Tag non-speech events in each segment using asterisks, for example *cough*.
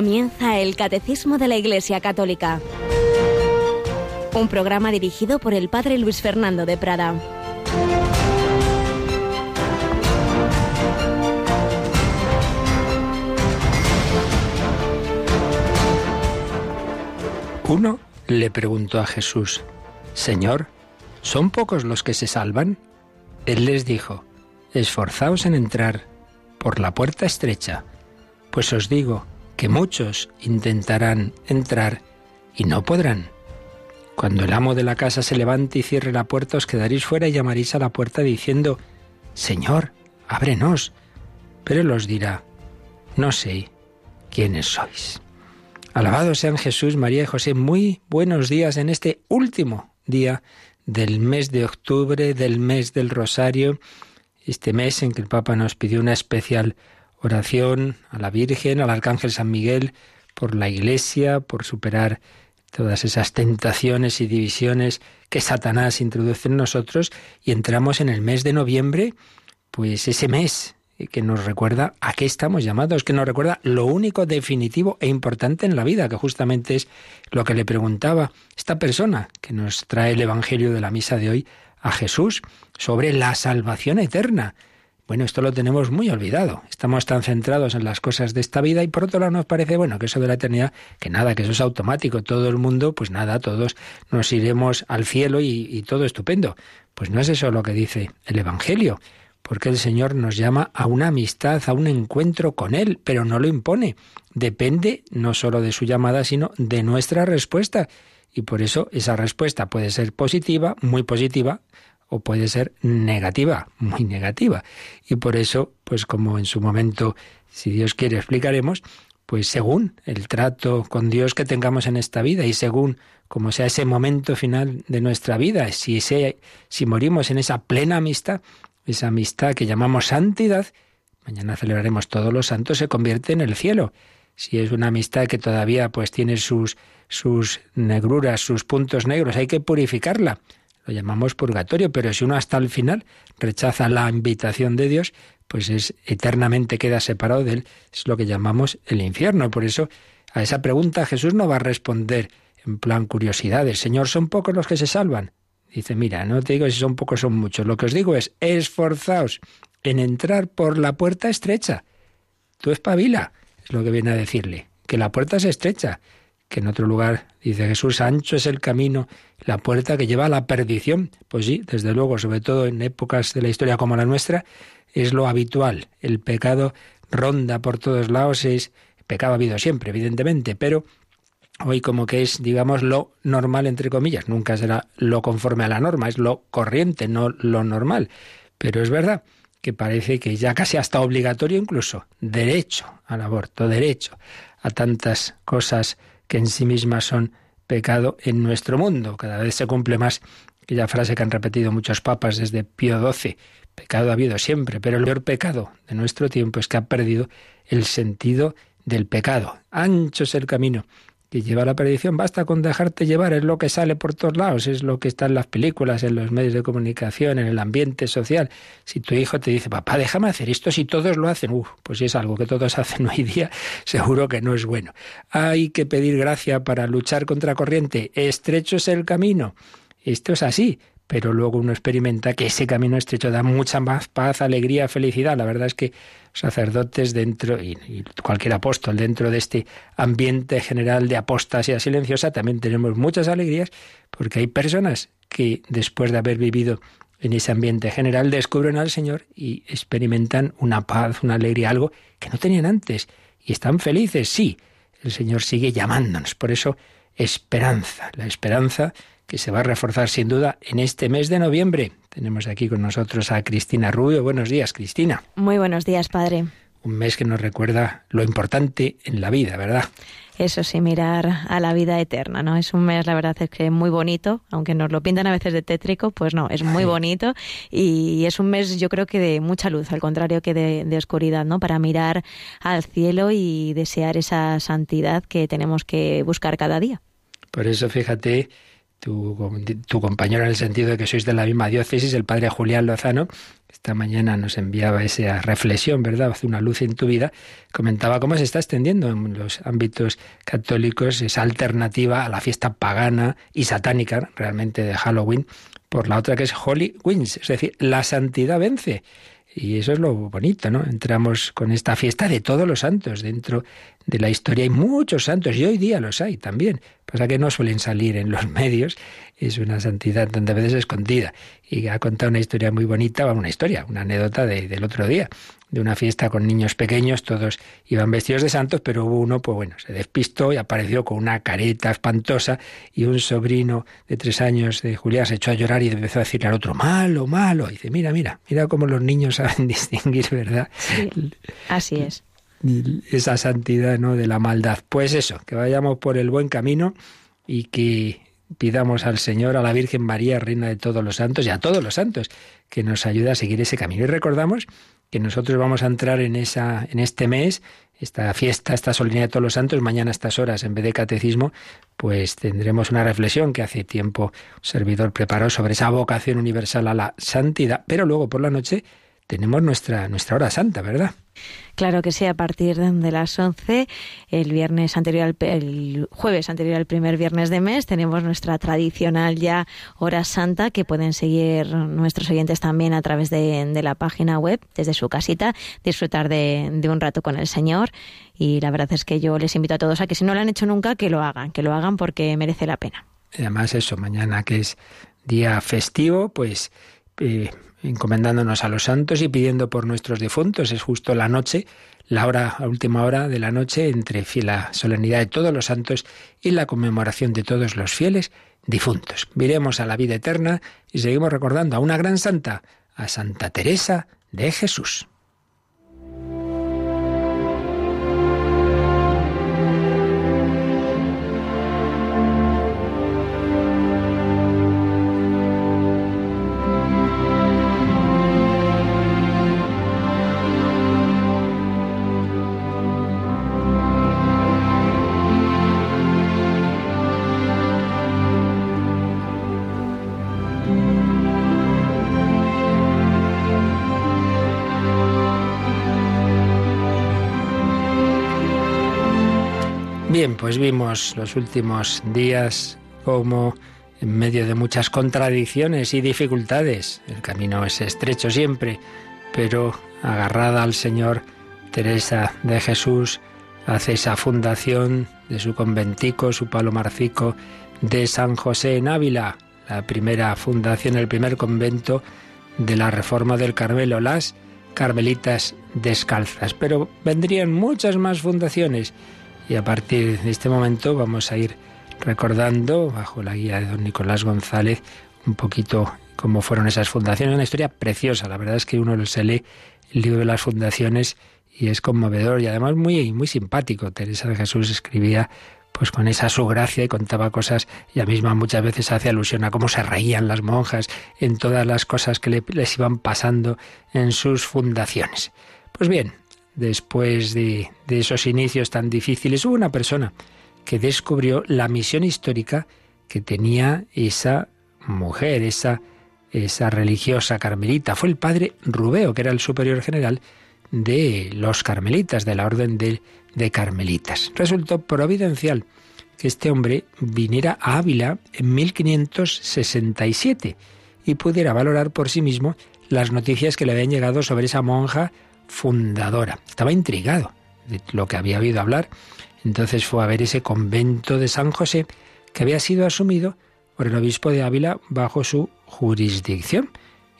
Comienza el Catecismo de la Iglesia Católica. Un programa dirigido por el Padre Luis Fernando de Prada. Uno le preguntó a Jesús, Señor, ¿son pocos los que se salvan? Él les dijo, Esforzaos en entrar por la puerta estrecha, pues os digo que muchos intentarán entrar y no podrán. Cuando el amo de la casa se levante y cierre la puerta, os quedaréis fuera y llamaréis a la puerta diciendo, Señor, ábrenos. Pero él os dirá, no sé quiénes sois. Alabado sean Jesús, María y José. Muy buenos días en este último día del mes de octubre, del mes del Rosario, este mes en que el Papa nos pidió una especial oración a la Virgen, al Arcángel San Miguel, por la Iglesia, por superar todas esas tentaciones y divisiones que Satanás introduce en nosotros y entramos en el mes de noviembre, pues ese mes que nos recuerda a qué estamos llamados, que nos recuerda lo único definitivo e importante en la vida, que justamente es lo que le preguntaba esta persona que nos trae el Evangelio de la misa de hoy a Jesús sobre la salvación eterna. Bueno, esto lo tenemos muy olvidado. Estamos tan centrados en las cosas de esta vida y por otro lado nos parece, bueno, que eso de la eternidad, que nada, que eso es automático. Todo el mundo, pues nada, todos nos iremos al cielo y, y todo estupendo. Pues no es eso lo que dice el Evangelio porque el Señor nos llama a una amistad, a un encuentro con Él, pero no lo impone. Depende no solo de su llamada, sino de nuestra respuesta. Y por eso esa respuesta puede ser positiva, muy positiva, o puede ser negativa, muy negativa. Y por eso, pues como en su momento, si Dios quiere, explicaremos, pues según el trato con Dios que tengamos en esta vida y según como sea ese momento final de nuestra vida, si, si morimos en esa plena amistad, esa amistad que llamamos santidad, mañana celebraremos todos los santos, se convierte en el cielo. Si es una amistad que todavía pues tiene sus, sus negruras, sus puntos negros, hay que purificarla. Lo llamamos purgatorio, pero si uno hasta el final rechaza la invitación de Dios, pues es eternamente queda separado de él, es lo que llamamos el infierno. Por eso a esa pregunta Jesús no va a responder en plan curiosidades. Señor, ¿son pocos los que se salvan? Dice, mira, no te digo si son pocos o son muchos, lo que os digo es, esforzaos en entrar por la puerta estrecha. Tú espabila, es lo que viene a decirle, que la puerta es estrecha, que en otro lugar dice Jesús, ancho es el camino, la puerta que lleva a la perdición. Pues sí, desde luego, sobre todo en épocas de la historia como la nuestra, es lo habitual. El pecado ronda por todos lados, es pecado ha habido siempre, evidentemente, pero hoy como que es, digamos, lo normal, entre comillas. Nunca será lo conforme a la norma, es lo corriente, no lo normal. Pero es verdad que parece que ya casi hasta obligatorio incluso, derecho al aborto, derecho a tantas cosas que en sí mismas son pecado en nuestro mundo. Cada vez se cumple más aquella frase que han repetido muchos papas desde Pío XII. Pecado ha habido siempre, pero el peor pecado de nuestro tiempo es que ha perdido el sentido del pecado. Ancho es el camino que lleva la perdición. Basta con dejarte llevar, es lo que sale por todos lados, es lo que está en las películas, en los medios de comunicación, en el ambiente social. Si tu hijo te dice, papá, déjame hacer esto, si todos lo hacen, uf, pues si es algo que todos *laughs* hacen hoy día, seguro que no es bueno. Hay que pedir gracia para luchar contra corriente. Estrecho es el camino. Esto es así pero luego uno experimenta que ese camino estrecho da mucha más paz, alegría, felicidad. La verdad es que sacerdotes dentro, y, cualquier apóstol dentro de este ambiente general de apostasía silenciosa, también tenemos muchas alegrías, porque hay personas que después de haber vivido en ese ambiente general descubren al Señor y experimentan una paz, una alegría, algo que no tenían antes, y están felices, sí. El Señor sigue llamándonos, por eso esperanza, la esperanza que se va a reforzar sin duda en este mes de noviembre. Tenemos aquí con nosotros a Cristina Rubio. Buenos días, Cristina. Muy buenos días, padre. Un mes que nos recuerda lo importante en la vida, ¿verdad? Eso sí, mirar a la vida eterna, ¿no? Es un mes, la verdad es que muy bonito, aunque nos lo pintan a veces de tétrico, pues no, es muy bonito y es un mes yo creo que de mucha luz, al contrario que de, de oscuridad, ¿no? Para mirar al cielo y desear esa santidad que tenemos que buscar cada día. Por eso, fíjate, tu, tu, compañero en el sentido de que sois de la misma diócesis, el padre Julián Lozano, esta mañana nos enviaba esa reflexión, ¿verdad? Hace una luz en tu vida, comentaba cómo se está extendiendo en los ámbitos católicos esa alternativa a la fiesta pagana y satánica, realmente de Halloween, por la otra que es Holy Wins, es decir, la santidad vence. Y eso es lo bonito, ¿no? Entramos con esta fiesta de todos los santos. Dentro de la historia hay muchos santos y hoy día los hay también. Pasa que no suelen salir en los *laughs* medios. Es una santidad tantas veces escondida. Y ha contado una historia muy bonita, una historia, una anécdota del otro día, de una fiesta con niños pequeños, todos iban vestidos de santos, pero hubo uno, pues bueno, se despistó y apareció con una careta espantosa y un sobrino de tres años de Julián se echó a llorar y empezó a decirle al otro, malo, malo. Y dice, mira, mira, mira cómo los niños *laughs* saben distinguir, ¿verdad? así es. Esa santidad, ¿no? De la maldad. Pues eso, que vayamos por el buen camino y que pidamos al Señor, a la Virgen María, Reina de todos los santos, y a todos los santos, que nos ayude a seguir ese camino. Y recordamos que nosotros vamos a entrar en, esa, en este mes, esta fiesta, esta solemnidad de todos los santos, mañana a estas horas, en vez de catecismo, pues tendremos una reflexión que hace tiempo un servidor preparó sobre esa vocación universal a la santidad, pero luego por la noche tenemos nuestra, nuestra hora santa, ¿verdad? Claro que sí, a partir de las 11, el viernes anterior, el jueves anterior al primer viernes de mes, tenemos nuestra tradicional ya hora santa que pueden seguir nuestros oyentes también a través de, la página web, desde su casita, disfrutar de, de un rato con el Señor. Y la verdad es que yo les invito a todos a que si no lo han hecho nunca, que lo hagan, que lo hagan porque merece la pena. Y además eso, mañana que es día festivo, pues eh, encomendándonos a los santos y pidiendo por nuestros difuntos. Es justo la noche, la hora, la última hora de la noche, entre la solemnidad de todos los santos y la conmemoración de todos los fieles difuntos. Viremos a la vida eterna y seguimos recordando a una gran santa, a Santa Teresa de Jesús. Bien, pues vimos los últimos días como en medio de muchas contradicciones y dificultades, el camino es estrecho siempre, pero agarrada al Señor, Teresa de Jesús hace esa fundación de su conventico, su palomarcico de San José en Ávila, la primera fundación, el primer convento de la Reforma del Carmelo, las Carmelitas Descalzas. Pero vendrían muchas más fundaciones y a partir de este momento vamos a ir recordando, bajo la guía de don Nicolás González, un poquito cómo fueron esas fundaciones. Una historia preciosa. La verdad es que uno se lee el libro de las fundaciones y es conmovedor y además muy, muy simpático. Teresa de Jesús escribía pues con esa su gracia y contaba cosas, ella misma muchas veces hace alusión a cómo se reían las monjas en todas las cosas que les iban pasando en sus fundaciones. Pues bien, después de, esos inicios tan difíciles, hubo una persona que descubrió la misión histórica que tenía esa mujer, esa, esa religiosa carmelita. Fue el padre Rubeo, que era el superior general de los carmelitas, de la orden de, de carmelitas. Resultó providencial que este hombre viniera a Ávila en 1567 y pudiera valorar por sí mismo las noticias que le habían llegado sobre esa monja fundadora. Estaba intrigado de lo que había oído hablar. Entonces fue a ver ese convento de San José que había sido asumido por el obispo de Ávila bajo su jurisdicción.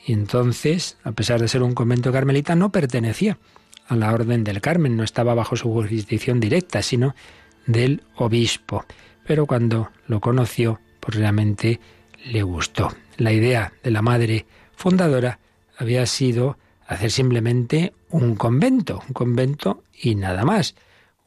Y entonces, a pesar de ser un convento carmelita, no pertenecía a la Orden del Carmen, no estaba bajo su jurisdicción directa, sino del obispo. Pero cuando lo conoció, pues realmente le gustó. La idea de la madre fundadora había sido hacer simplemente un convento, un convento y nada más,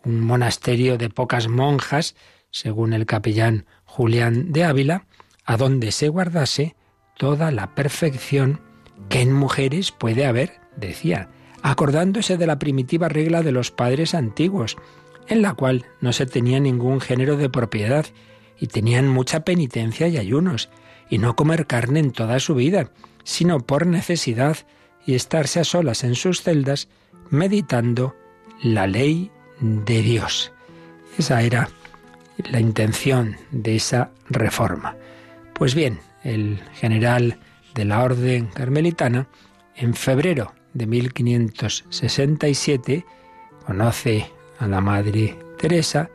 un monasterio de pocas monjas, según el capellán Julián de Ávila, a donde se guardase toda la perfección que en mujeres puede haber, decía, acordándose de la primitiva regla de los padres antiguos, en la cual no se tenía ningún género de propiedad, y tenían mucha penitencia y ayunos, y no comer carne en toda su vida, sino por necesidad, y estarse a solas en sus celdas meditando la ley de Dios. Esa era la intención de esa reforma. Pues bien, el general de la Orden Carmelitana, en febrero de 1567, conoce a la Madre Teresa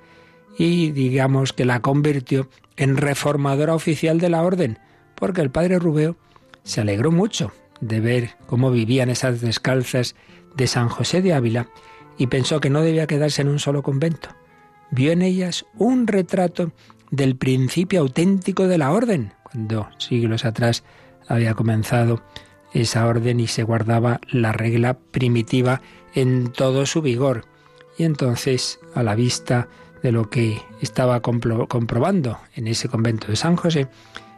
y digamos que la convirtió en reformadora oficial de la Orden, porque el padre Rubeo se alegró mucho de ver cómo vivían esas descalzas de San José de Ávila y pensó que no debía quedarse en un solo convento. Vio en ellas un retrato del principio auténtico de la orden, cuando siglos atrás había comenzado esa orden y se guardaba la regla primitiva en todo su vigor. Y entonces, a la vista de lo que estaba comprobando en ese convento de San José,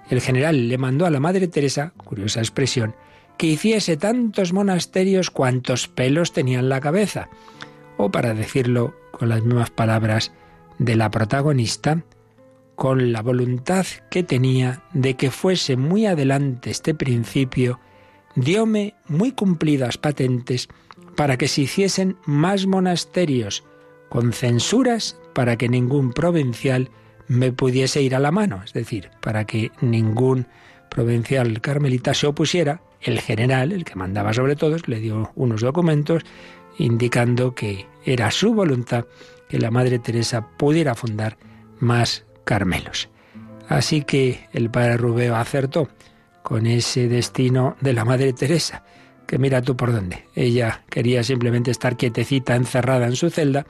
el general le mandó a la Madre Teresa, curiosa expresión, que hiciese tantos monasterios cuantos pelos tenía en la cabeza. O para decirlo con las mismas palabras de la protagonista, con la voluntad que tenía de que fuese muy adelante este principio, diome muy cumplidas patentes para que se hiciesen más monasterios, con censuras para que ningún provincial me pudiese ir a la mano, es decir, para que ningún provincial carmelita se opusiera, el general, el que mandaba sobre todos, le dio unos documentos indicando que era su voluntad que la Madre Teresa pudiera fundar más Carmelos. Así que el padre Rubeo acertó con ese destino de la Madre Teresa, que mira tú por dónde. Ella quería simplemente estar quietecita, encerrada en su celda,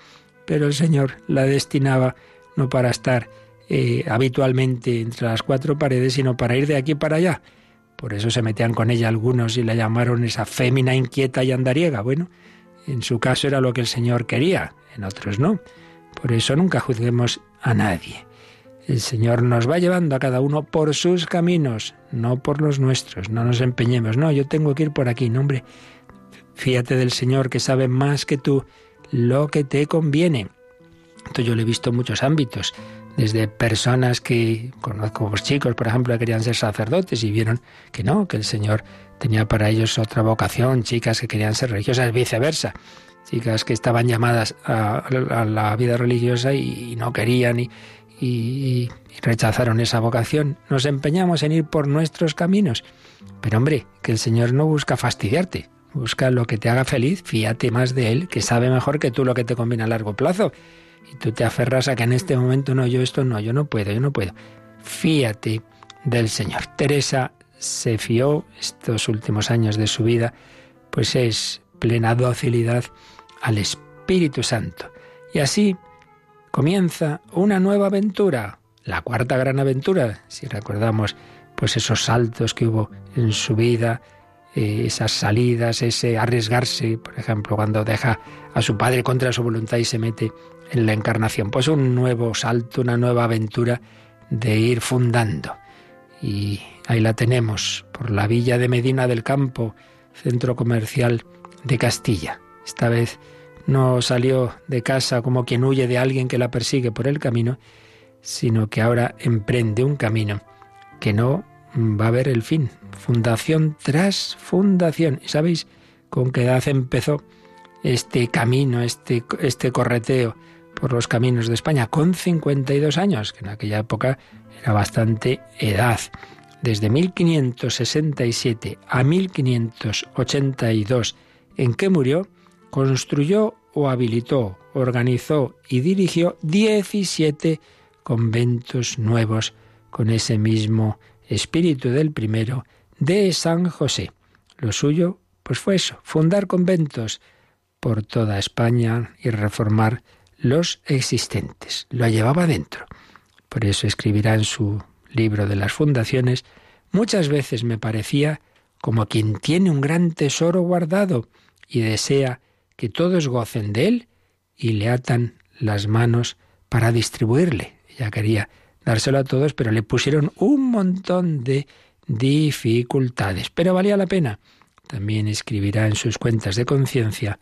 pero el Señor la destinaba no para estar eh, habitualmente entre las cuatro paredes, sino para ir de aquí para allá. Por eso se metían con ella algunos y la llamaron esa fémina inquieta y andariega. Bueno, en su caso era lo que el Señor quería, en otros no. Por eso nunca juzguemos a nadie. El Señor nos va llevando a cada uno por sus caminos, no por los nuestros. No nos empeñemos. No, yo tengo que ir por aquí. No, hombre, fíjate del Señor que sabe más que tú lo que te conviene. Entonces yo lo he visto en muchos ámbitos, desde personas que conozco pues chicos, por ejemplo, que querían ser sacerdotes y vieron que no, que el Señor tenía para ellos otra vocación, chicas que querían ser religiosas, viceversa chicas que estaban llamadas a, la vida religiosa y, no querían y, y, rechazaron esa vocación. Nos empeñamos en ir por nuestros caminos. Pero hombre, que el Señor no busca fastidiarte, busca lo que te haga feliz, fíate más de Él, que sabe mejor que tú lo que te conviene a largo plazo. Y tú te aferras a que en este momento no, yo esto no, yo no puedo, yo no puedo. Fíate del Señor. Teresa se fió estos últimos años de su vida, pues es plena docilidad al Espíritu Santo. Y así comienza una nueva aventura, la cuarta gran aventura, si recordamos pues esos saltos que hubo en su vida, eh, esas salidas, ese arriesgarse, por ejemplo, cuando deja a su padre contra su voluntad y se mete en la encarnación, pues un nuevo salto, una nueva aventura de ir fundando. Y ahí la tenemos, por la villa de Medina del Campo, centro comercial de Castilla. Esta vez no salió de casa como quien huye de alguien que la persigue por el camino, sino que ahora emprende un camino que no va a ver el fin. Fundación tras fundación. ¿Y sabéis con qué edad empezó este camino, este, este correteo por los caminos de España? Con 52 años, que en aquella época era bastante edad. Desde 1567 a 1582, en que murió, construyó o habilitó, organizó y dirigió 17 conventos nuevos con ese mismo espíritu del primero de San José. Lo suyo, pues fue eso, fundar conventos por toda España y reformar los existentes. Lo llevaba dentro. Por eso escribirá en su libro de las fundaciones, muchas veces me parecía como quien tiene un gran tesoro guardado y desea que todos gocen de él y le atan las manos para distribuirle. Ella quería dárselo a todos, pero le pusieron un montón de dificultades. Pero valía la pena. También escribirá en sus cuentas de conciencia,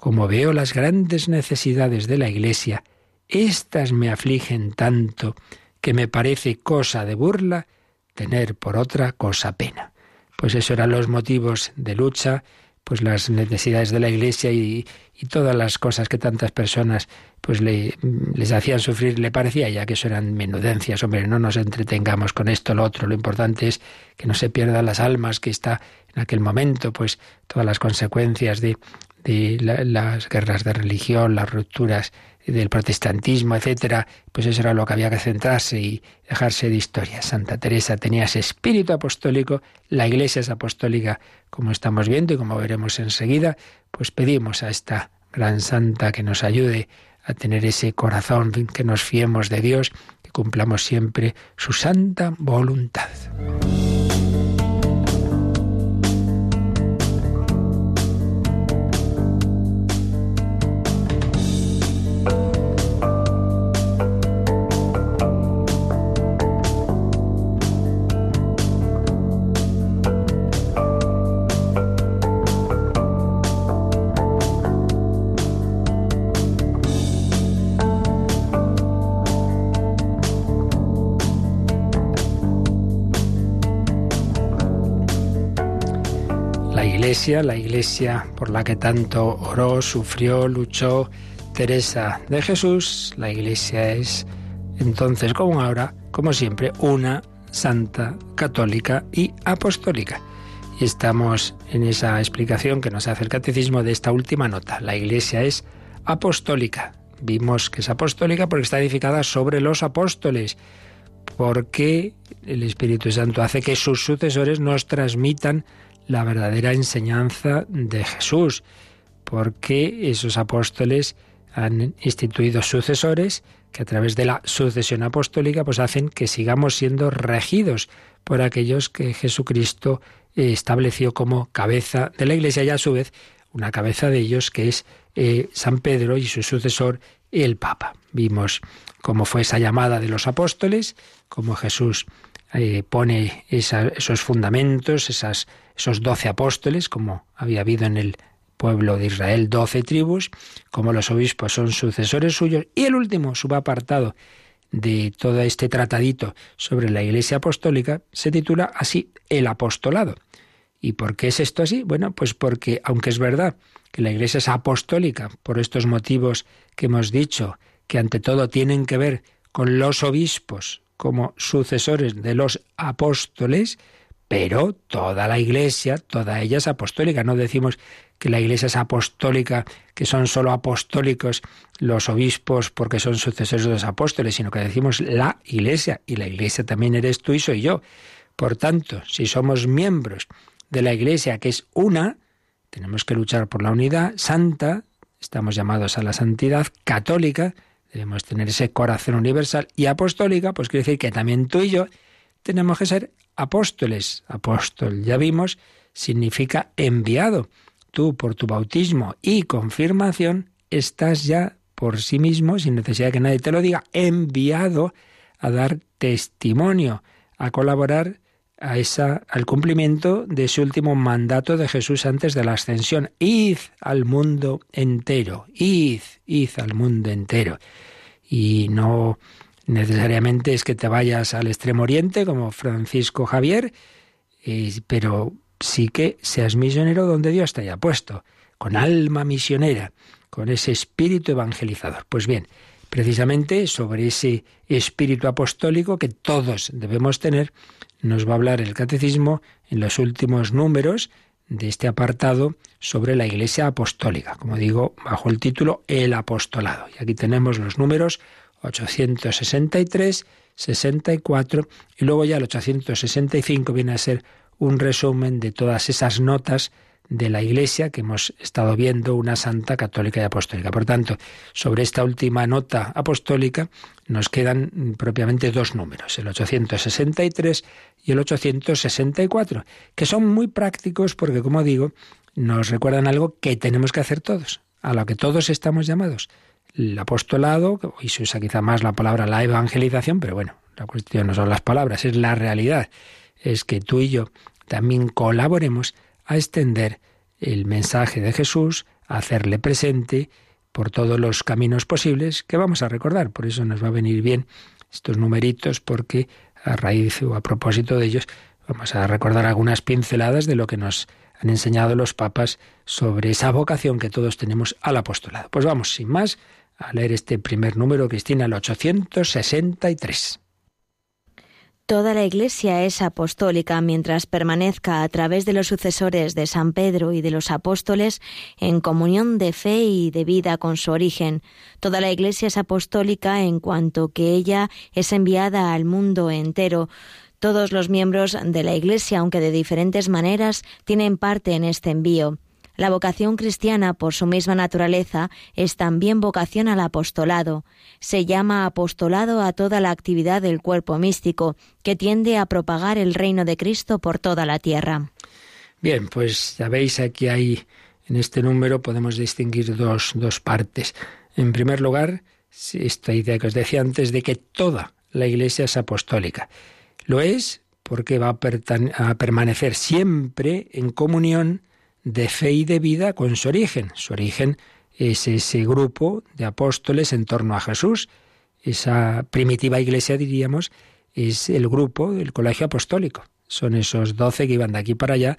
como veo las grandes necesidades de la Iglesia, éstas me afligen tanto que me parece cosa de burla tener por otra cosa pena. Pues eso eran los motivos de lucha, pues las necesidades de la Iglesia y, todas las cosas que tantas personas pues le, les hacían sufrir, le parecía ya que eso eran menudencias, hombre, no nos entretengamos con esto, lo otro, lo importante es que no se pierdan las almas, que está en aquel momento, pues todas las consecuencias de, de las guerras de religión, las rupturas del protestantismo, etcétera, pues eso era lo que había que centrarse y dejarse de historia. Santa Teresa tenía ese espíritu apostólico, la Iglesia es apostólica, como estamos viendo y como veremos enseguida, pues pedimos a esta gran santa que nos ayude a tener ese corazón, que nos fiemos de Dios, que cumplamos siempre su santa voluntad. La iglesia por la que tanto oró, sufrió, luchó Teresa de Jesús, la iglesia es entonces como ahora, como siempre, una santa, católica y apostólica. Y estamos en esa explicación que nos hace el catecismo de esta última nota. La iglesia es apostólica. Vimos que es apostólica porque está edificada sobre los apóstoles, porque el Espíritu Santo hace que sus sucesores nos transmitan la verdadera enseñanza de Jesús, porque esos apóstoles han instituido sucesores que a través de la sucesión apostólica pues hacen que sigamos siendo regidos por aquellos que Jesucristo estableció como cabeza de la Iglesia y a su vez una cabeza de ellos que es eh, San Pedro y su sucesor el Papa. Vimos cómo fue esa llamada de los apóstoles, cómo Jesús eh, pone esos fundamentos, esas, esos doce apóstoles, como había habido en el pueblo de Israel, doce tribus, como los obispos son sucesores suyos, y el último subapartado de todo este tratadito sobre la Iglesia Apostólica se titula así El Apostolado. ¿Y por qué es esto así? Bueno, pues porque aunque es verdad que la Iglesia es apostólica por estos motivos que hemos dicho, que ante todo tienen que ver con los obispos, como sucesores de los apóstoles, pero toda la Iglesia, toda ella es apostólica. No decimos que la Iglesia es apostólica, que son solo apostólicos los obispos porque son sucesores de los apóstoles, sino que decimos la Iglesia, y la Iglesia también eres tú y soy yo. Por tanto, si somos miembros de la Iglesia, que es una, tenemos que luchar por la unidad santa, estamos llamados a la santidad católica, Debemos tener ese corazón universal y apostólica, pues quiere decir que también tú y yo tenemos que ser apóstoles. Apóstol, ya vimos, significa enviado. Tú, por tu bautismo y confirmación, estás ya por sí mismo, sin necesidad de que nadie te lo diga, enviado a dar testimonio, a colaborar a esa, al cumplimiento de ese último mandato de Jesús antes de la ascensión. Id al mundo entero, id, id al mundo entero. Y no necesariamente es que te vayas al extremo oriente como Francisco Javier, pero sí que seas misionero donde Dios te haya puesto, con alma misionera, con ese espíritu evangelizador. Pues bien, precisamente sobre ese espíritu apostólico que todos debemos tener, nos va a hablar el catecismo en los últimos números de este apartado sobre la Iglesia Apostólica, como digo, bajo el título El Apostolado. Y aquí tenemos los números 863, 64 y luego ya el 865 viene a ser un resumen de todas esas notas de la Iglesia que hemos estado viendo, una santa católica y apostólica. Por tanto, sobre esta última nota apostólica nos quedan propiamente dos números, el 863 y el 864, que son muy prácticos porque, como digo, nos recuerdan algo que tenemos que hacer todos, a lo que todos estamos llamados. El apostolado, y se usa quizá más la palabra la evangelización, pero bueno, la cuestión no son las palabras, es la realidad. Es que tú y yo también colaboremos a extender el mensaje de Jesús, a hacerle presente por todos los caminos posibles que vamos a recordar. Por eso nos va a venir bien estos numeritos porque a raíz o a propósito de ellos vamos a recordar algunas pinceladas de lo que nos han enseñado los papas sobre esa vocación que todos tenemos al apostolado. Pues vamos, sin más, a leer este primer número, Cristina, el 863. Toda la Iglesia es apostólica mientras permanezca a través de los sucesores de San Pedro y de los apóstoles en comunión de fe y de vida con su origen. Toda la Iglesia es apostólica en cuanto que ella es enviada al mundo entero. Todos los miembros de la Iglesia, aunque de diferentes maneras, tienen parte en este envío. La vocación cristiana, por su misma naturaleza, es también vocación al apostolado. Se llama apostolado a toda la actividad del cuerpo místico, que tiende a propagar el reino de Cristo por toda la tierra. Bien, pues ya veis aquí hay en este número podemos distinguir dos, dos partes. En primer lugar, esta idea que os decía antes de que toda la Iglesia es apostólica. Lo es porque va a, a permanecer siempre en comunión de fe y de vida con su origen. Su origen es ese grupo de apóstoles en torno a Jesús. Esa primitiva iglesia, diríamos, es el grupo del colegio apostólico. Son esos doce que iban de aquí para allá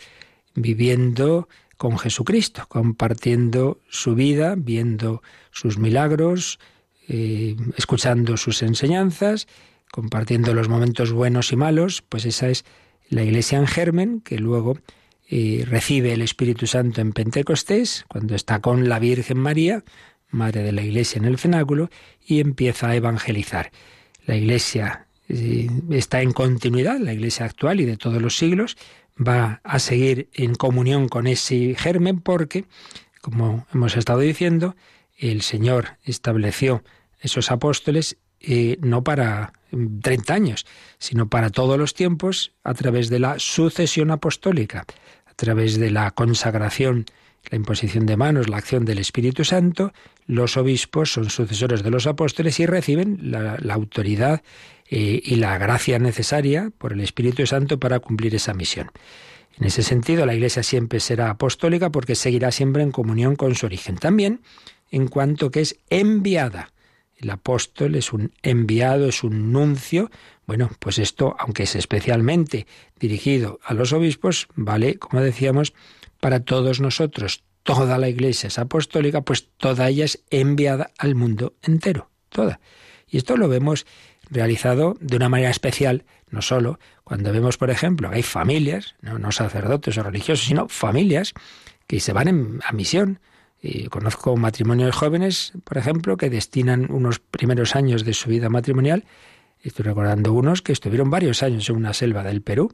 viviendo con Jesucristo, compartiendo su vida, viendo sus milagros, eh, escuchando sus enseñanzas, compartiendo los momentos buenos y malos, pues esa es la iglesia en germen que luego y recibe el Espíritu Santo en Pentecostés, cuando está con la Virgen María, Madre de la Iglesia en el cenáculo, y empieza a evangelizar. La Iglesia eh, está en continuidad, la Iglesia actual y de todos los siglos, va a seguir en comunión con ese germen porque, como hemos estado diciendo, el Señor estableció esos apóstoles eh, no para 30 años, sino para todos los tiempos a través de la sucesión apostólica a través de la consagración, la imposición de manos, la acción del Espíritu Santo, los obispos son sucesores de los apóstoles y reciben la, autoridad eh, y la gracia necesaria por el Espíritu Santo para cumplir esa misión. En ese sentido, la Iglesia siempre será apostólica porque seguirá siempre en comunión con su origen. También en cuanto que es enviada. El apóstol es un enviado, es un nuncio. Bueno, pues esto, aunque es especialmente dirigido a los obispos, vale, como decíamos, para todos nosotros. Toda la iglesia es apostólica, pues toda ella es enviada al mundo entero, toda. Y esto lo vemos realizado de una manera especial, no solo cuando vemos, por ejemplo, que hay familias, no, sacerdotes o religiosos, sino familias que se van a misión, y conozco matrimonios jóvenes, por ejemplo, que destinan unos primeros años de su vida matrimonial. Estoy recordando unos que estuvieron varios años en una selva del Perú.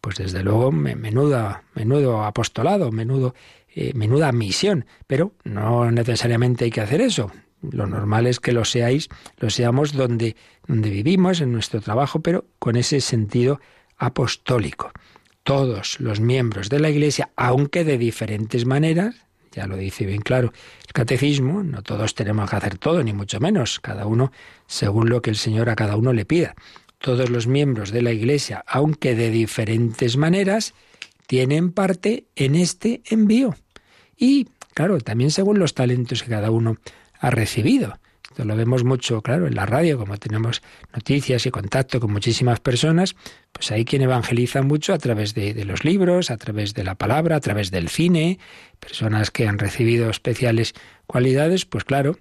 Pues desde luego, menuda, menudo apostolado, menudo, eh, menuda misión. Pero no necesariamente hay que hacer eso. Lo normal es que lo seáis, lo seamos donde, donde vivimos, en nuestro trabajo, pero con ese sentido apostólico. Todos los miembros de la Iglesia, aunque de diferentes maneras, ya lo dice bien claro el catecismo, no todos tenemos que hacer todo, ni mucho menos, cada uno según lo que el Señor a cada uno le pida. Todos los miembros de la Iglesia, aunque de diferentes maneras, tienen parte en este envío. Y, claro, también según los talentos que cada uno ha recibido lo vemos mucho, claro, en la radio, como tenemos noticias y contacto con muchísimas personas, pues hay quien evangeliza mucho a través de, de los libros, a través de la palabra, a través del cine, personas que han recibido especiales cualidades, pues claro,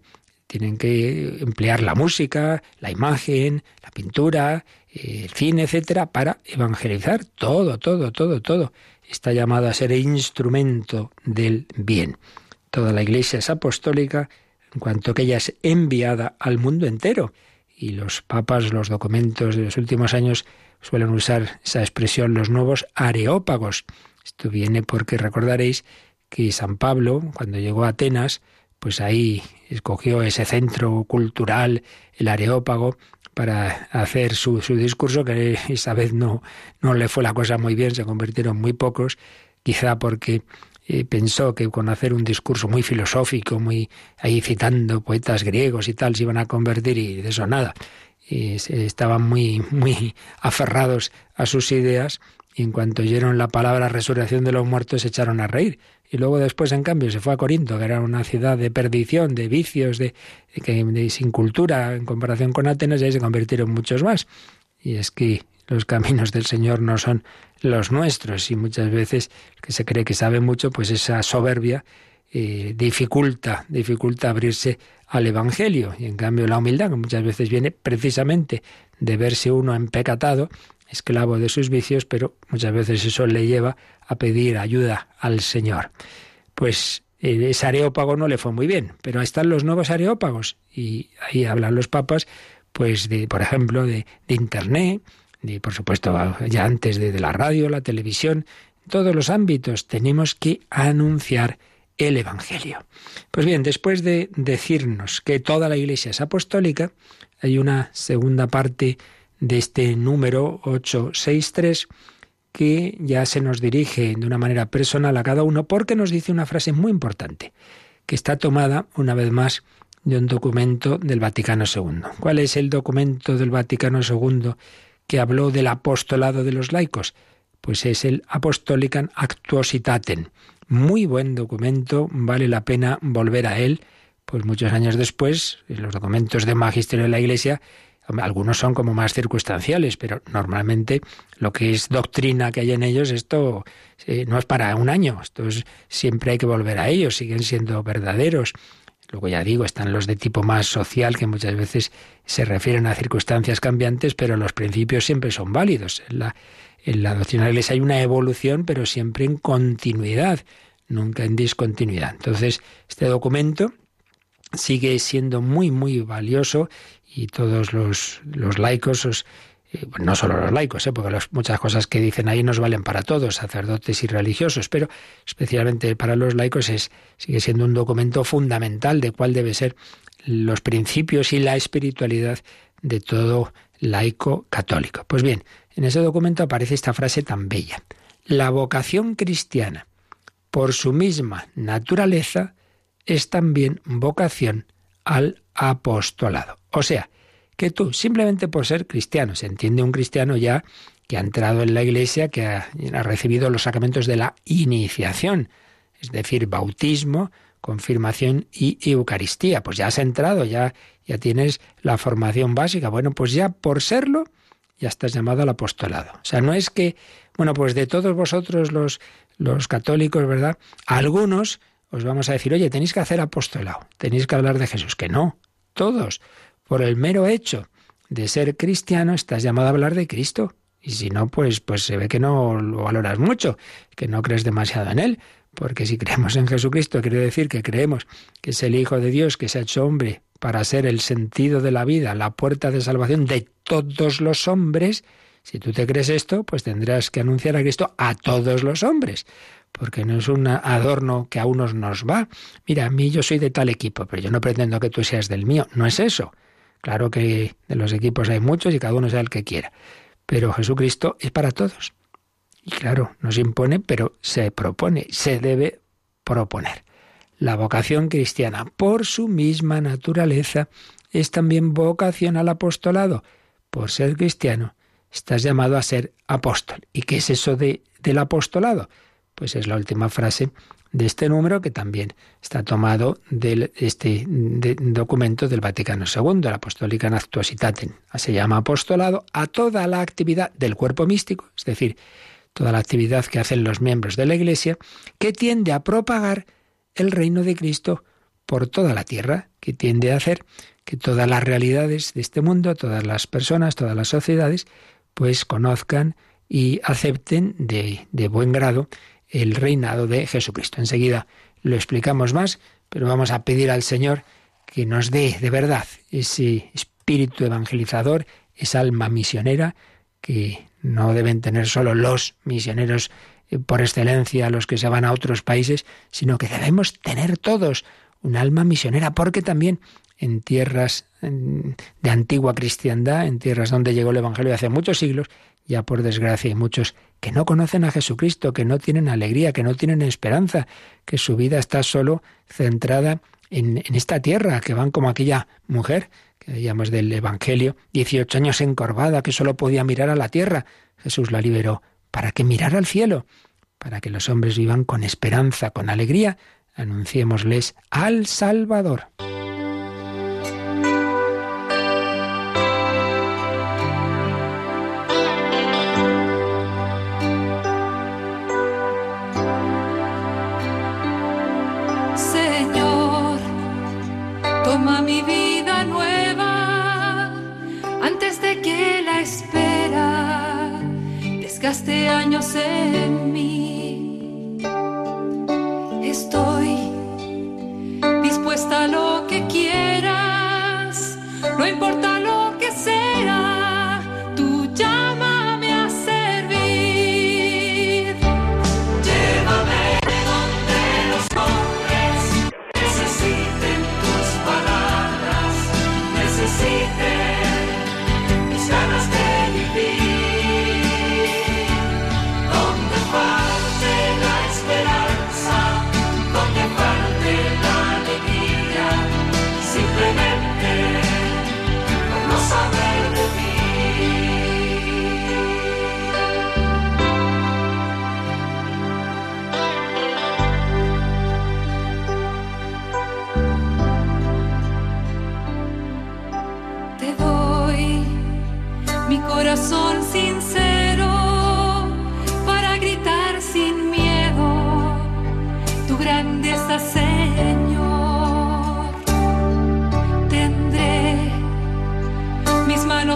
tienen que emplear la música, la imagen, la pintura, el cine, etcétera, para evangelizar todo, todo, todo, todo. Está llamado a ser instrumento del bien. Toda la Iglesia es apostólica en cuanto que ella es enviada al mundo entero. Y los papas, los documentos de los últimos años suelen usar esa expresión, los nuevos areópagos. Esto viene porque recordaréis que San Pablo, cuando llegó a Atenas, pues ahí escogió ese centro cultural, el Areópago, para hacer su, su discurso, que esa vez no, no le fue la cosa muy bien, se convirtieron muy pocos, quizá porque pensó que con hacer un discurso muy filosófico, muy ahí citando poetas griegos y tal, se iban a convertir y de eso nada. Y estaban muy, muy aferrados a sus ideas y en cuanto oyeron la palabra resurrección de los muertos se echaron a reír. y luego después, en cambio, se fue a Corinto, que era una ciudad de perdición, de vicios, de, sin cultura en comparación con Atenas, y ahí se convirtieron muchos más. Y es que los caminos del Señor no son los nuestros, y muchas veces el que se cree que sabe mucho, pues esa soberbia eh, dificulta, dificulta abrirse al Evangelio. Y en cambio la humildad, que muchas veces viene precisamente de verse uno empecatado, esclavo de sus vicios, pero muchas veces eso le lleva a pedir ayuda al Señor. Pues eh, ese areópago no le fue muy bien, pero están los nuevos areópagos y ahí hablan los papas, pues de, por ejemplo, de, Internet, de, por supuesto, ya antes de la radio, la televisión, en todos los ámbitos tenemos que anunciar el Evangelio. Pues bien, después de decirnos que toda la Iglesia es apostólica, hay una segunda parte de este número 863 que ya se nos dirige de una manera personal a cada uno porque nos dice una frase muy importante, que está tomada una vez más de un documento del Vaticano II. ¿Cuál es el documento del Vaticano II que habló del apostolado de los laicos? Pues es el Apostolicam Actuositatem. Muy buen documento, vale la pena volver a él, pues muchos años después, los documentos de magisterio de la Iglesia algunos son como más circunstanciales, pero normalmente lo que es doctrina que hay en ellos, esto eh, no es para un año, esto siempre hay que volver a ellos, siguen siendo verdaderos. Luego ya digo, están los de tipo más social que muchas veces se refieren a circunstancias cambiantes, pero los principios siempre son válidos. En la, en la doctrina de la Iglesia hay una evolución, pero siempre en continuidad, nunca en discontinuidad. Entonces, este documento sigue siendo muy, muy valioso y todos los, los laicos, eh, no solo los laicos, eh, porque muchas cosas que dicen ahí nos valen para todos, sacerdotes y religiosos, pero especialmente para los laicos es, sigue siendo un documento fundamental de cuál debe ser los principios y la espiritualidad de todo laico católico. Pues bien, en ese documento aparece esta frase tan bella. La vocación cristiana, por su misma naturaleza, es también vocación al apostolado. O sea, que tú, simplemente por ser cristiano, se entiende un cristiano ya que ha entrado en la iglesia, que ha, recibido los sacramentos de la iniciación, es decir, bautismo, confirmación y Eucaristía. Pues ya has entrado, ya, ya tienes la formación básica. Bueno, pues ya por serlo, ya estás llamado al apostolado. O sea, no es que, bueno, pues de todos vosotros los, los católicos, ¿verdad? algunos os vamos a decir, oye, tenéis que hacer apostolado, tenéis que hablar de Jesús. Que no, todos, por el mero hecho de ser cristiano, estás llamado a hablar de Cristo. Y si no, pues, pues se ve que no lo valoras mucho, que no crees demasiado en Él. Porque si creemos en Jesucristo, quiere decir que creemos que es el Hijo de Dios que se ha hecho hombre para ser el sentido de la vida, la puerta de salvación de todos los hombres. Si tú te crees esto, pues tendrás que anunciar a Cristo a todos los hombres porque no es un adorno que a unos nos va. Mira, a mí yo soy de tal equipo, pero yo no pretendo que tú seas del mío. No es eso. Claro que de los equipos hay muchos y cada uno sea el que quiera. Pero Jesucristo es para todos. Y claro, nos impone, pero se propone, se debe proponer. La vocación cristiana, por su misma naturaleza, es también vocación al apostolado. Por ser cristiano, estás llamado a ser apóstol. ¿Y qué es eso de, del apostolado? pues es la última frase de este número que también está tomado de este documento del Vaticano II, la Apostólica. Se llama apostolado a toda la actividad del cuerpo místico, es decir, toda la actividad que hacen los miembros de la Iglesia, que tiende a propagar el reino de Cristo por toda la tierra, que tiende a hacer que todas las realidades de este mundo, todas las personas, todas las sociedades, pues conozcan y acepten de, de buen grado el reinado de Jesucristo. Enseguida lo explicamos más, pero vamos a pedir al Señor que nos dé de verdad ese espíritu evangelizador, esa alma misionera que no deben tener solo los misioneros eh, por excelencia, los que se van a otros países, sino que debemos tener todos un alma misionera, porque también en tierras de antigua cristiandad, en tierras donde llegó el Evangelio hace muchos siglos, ya por desgracia hay muchos que no conocen a Jesucristo, que no tienen alegría, que no tienen esperanza, que su vida está solo centrada en, esta tierra, que van como aquella mujer que veíamos del Evangelio, 18 años encorvada, que solo podía mirar a la tierra. Jesús la liberó para que mirara al cielo, para que los hombres vivan con esperanza, con alegría, anunciémosles al Salvador.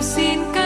sin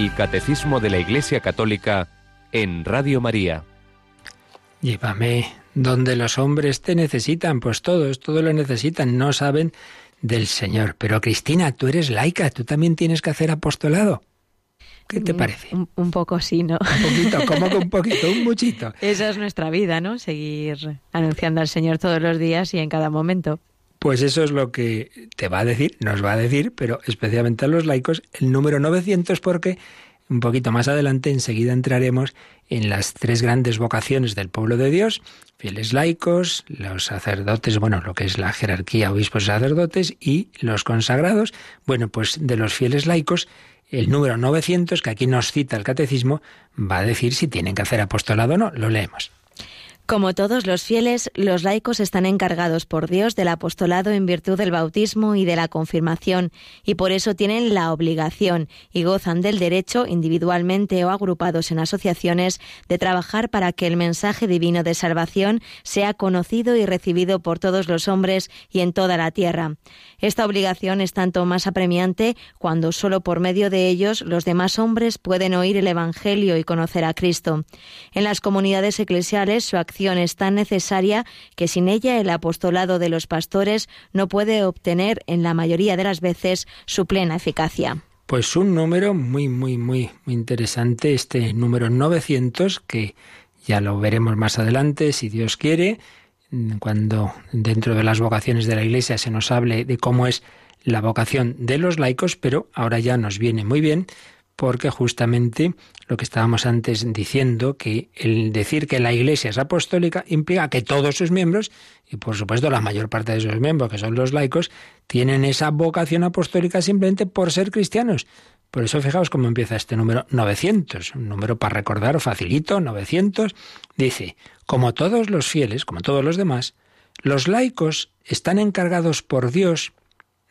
El Catecismo de la Iglesia Católica en Radio María. Llévame donde los hombres te necesitan, pues todos, todos lo necesitan, no saben del Señor. Pero Cristina, tú eres laica, tú también tienes que hacer apostolado. ¿Qué te mm, parece? Un, poco sí, ¿no? Un poquito, como que un poquito, un muchito. *laughs* Esa es nuestra vida, ¿no? Seguir anunciando al Señor todos los días y en cada momento. Pues eso es lo que te va a decir, nos va a decir, pero especialmente a los laicos, el número 900 porque un poquito más adelante enseguida entraremos en las tres grandes vocaciones del pueblo de Dios, fieles laicos, los sacerdotes, bueno, lo que es la jerarquía obispos sacerdotes y los consagrados. Bueno, pues de los fieles laicos, el número 900 que aquí nos cita el catecismo va a decir si tienen que hacer apostolado o no, lo leemos. Como todos los fieles, los laicos están encargados por Dios del apostolado en virtud del bautismo y de la confirmación, y por eso tienen la obligación y gozan del derecho, individualmente o agrupados en asociaciones, de trabajar para que el mensaje divino de salvación sea conocido y recibido por todos los hombres y en toda la tierra. Esta obligación es tanto más apremiante cuando solo por medio de ellos los demás hombres pueden oír el Evangelio y conocer a Cristo. En las comunidades eclesiales su acción es tan necesaria que sin ella el apostolado de los pastores no puede obtener en la mayoría de las veces su plena eficacia. Pues un número muy, muy, muy, muy interesante, este número 900, que ya lo veremos más adelante, si Dios quiere, cuando dentro de las vocaciones de la Iglesia se nos hable de cómo es la vocación de los laicos, pero ahora ya nos viene muy bien porque justamente lo que estábamos antes diciendo, que el decir que la Iglesia es apostólica implica que todos sus miembros, y por supuesto la mayor parte de sus miembros, que son los laicos, tienen esa vocación apostólica simplemente por ser cristianos. Por eso fijaos cómo empieza este número 900, un número para recordar facilito, 900, dice, como todos los fieles, como todos los demás, los laicos están encargados por Dios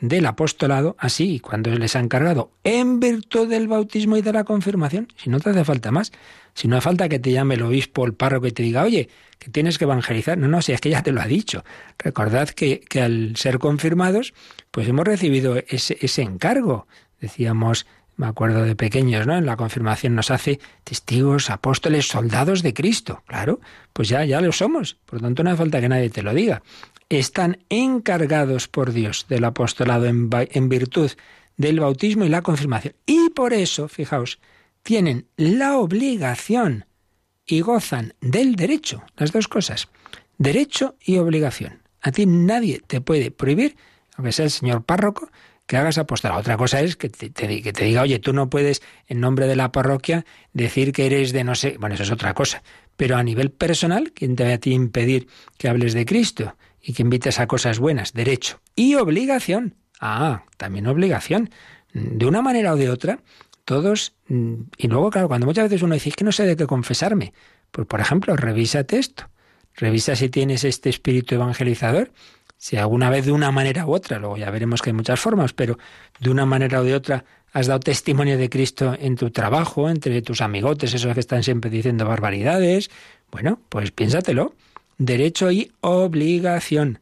del apostolado, así, cuando les ha encargado, en virtud del bautismo y de la confirmación, si no te hace falta más, si no hace falta que te llame el obispo, el párroco y te diga, oye, que tienes que evangelizar, no, no, si es que ya te lo ha dicho. Recordad que, que al ser confirmados, pues hemos recibido ese, ese encargo. Decíamos, me acuerdo de pequeños, ¿no? En la confirmación nos hace testigos, apóstoles, soldados de Cristo. Claro, pues ya, ya lo somos. Por lo tanto, no hace falta que nadie te lo diga están encargados por Dios del apostolado en, virtud del bautismo y la confirmación. Y por eso, fijaos, tienen la obligación y gozan del derecho, las dos cosas, derecho y obligación. A ti nadie te puede prohibir, aunque sea el señor párroco, que hagas apostolado. Otra cosa es que te, diga, oye, tú no puedes, en nombre de la parroquia, decir que eres de no sé. Bueno, eso es otra cosa. Pero a nivel personal, ¿quién te va a ti impedir que hables de Cristo? Y que invites a cosas buenas, derecho. Y obligación. Ah, también obligación. De una manera o de otra, todos. Y luego, claro, cuando muchas veces uno dice que no sé de qué confesarme, pues por ejemplo, revísate esto. Revisa si tienes este espíritu evangelizador. Si alguna vez de una manera u otra, luego ya veremos que hay muchas formas, pero de una manera o de otra has dado testimonio de Cristo en tu trabajo, entre tus amigotes, esos que están siempre diciendo barbaridades. Bueno, pues piénsatelo derecho y obligación.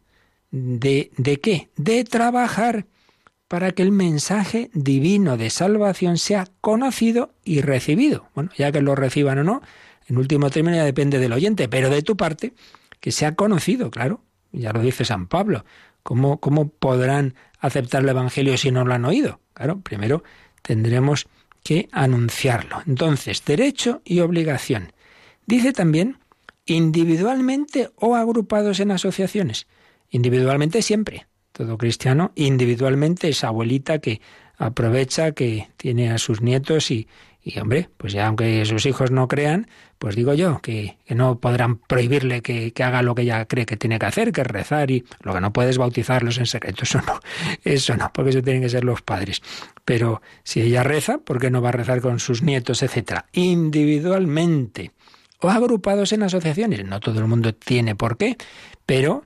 ¿De, ¿De qué? De trabajar para que el mensaje divino de salvación sea conocido y recibido. Bueno, ya que lo reciban o no, en último término ya depende del oyente, pero de tu parte, que sea conocido, claro. Ya lo dice San Pablo. ¿Cómo, cómo podrán aceptar el Evangelio si no lo han oído? Claro, primero tendremos que anunciarlo. Entonces, derecho y obligación. Dice también individualmente o agrupados en asociaciones. Individualmente siempre. Todo cristiano individualmente es abuelita que aprovecha que tiene a sus nietos y, y hombre, pues ya aunque sus hijos no crean, pues digo yo, que, no podrán prohibirle que, que, haga lo que ella cree que tiene que hacer, que es rezar y lo que no puedes bautizarlos en secreto, *laughs* eso no, eso no, porque eso tienen que ser los padres. Pero si ella reza, ¿por qué no va a rezar con sus nietos, etcétera? Individualmente o agrupados en asociaciones. No todo el mundo tiene por qué, pero